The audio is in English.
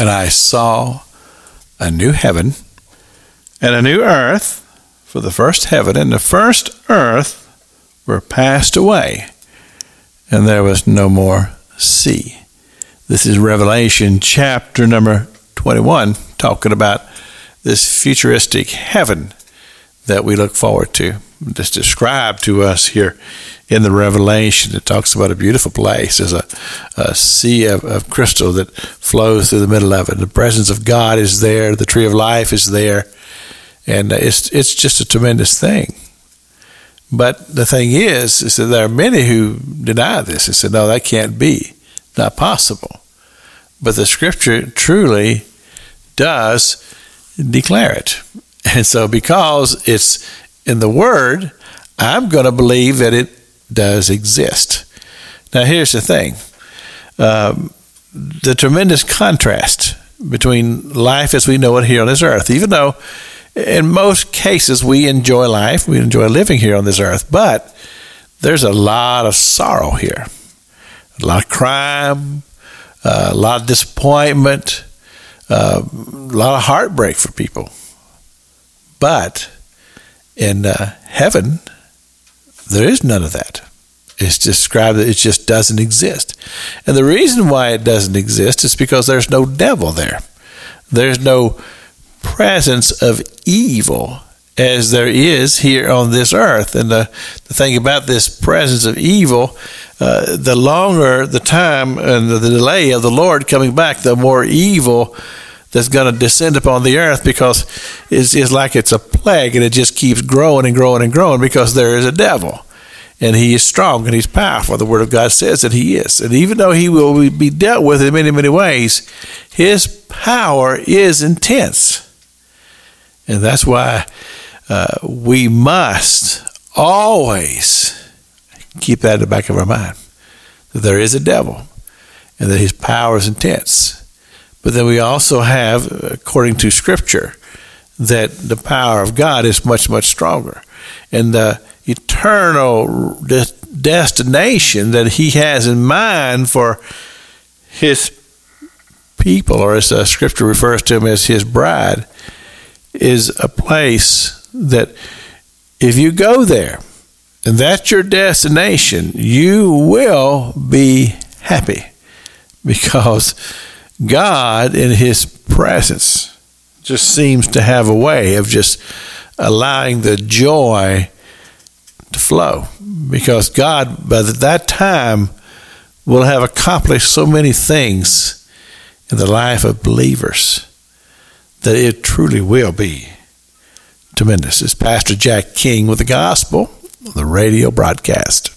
And I saw a new heaven and a new earth, for the first heaven and the first earth were passed away, and there was no more sea. This is Revelation chapter number 21, talking about this futuristic heaven that we look forward to. It's described to us here in the Revelation. It talks about a beautiful place. There's a, a sea of, of crystal that flows through the middle of it. The presence of God is there. The tree of life is there, and it's it's just a tremendous thing. But the thing is, is that there are many who deny this and say, "No, that can't be, not possible." But the Scripture truly does declare it, and so because it's in the Word, I'm going to believe that it does exist. Now, here's the thing um, the tremendous contrast between life as we know it here on this earth, even though in most cases we enjoy life, we enjoy living here on this earth, but there's a lot of sorrow here, a lot of crime, uh, a lot of disappointment, uh, a lot of heartbreak for people. But in uh, heaven, there is none of that. It's described that it just doesn't exist. And the reason why it doesn't exist is because there's no devil there. There's no presence of evil as there is here on this earth. And the, the thing about this presence of evil, uh, the longer the time and the, delay of the Lord coming back, the more evil that's going to descend upon the earth because it's, it's like it's a plague and it just keeps growing and growing and growing because there is a devil. And he is strong and he's powerful. The Word of God says that he is. And even though he will be dealt with in many, many ways, his power is intense. And that's why uh, we must always keep that in the back of our mind that there is a devil and that his power is intense. But then we also have, according to Scripture, that the power of God is much, much stronger. And the eternal de- destination that He has in mind for His people, or as the Scripture refers to Him as His bride, is a place that if you go there and that's your destination, you will be happy because God, in His presence, just seems to have a way of just allowing the joy to flow. Because God, by that time, will have accomplished so many things in the life of believers that it truly will be tremendous. It's Pastor Jack King with the gospel, the radio broadcast.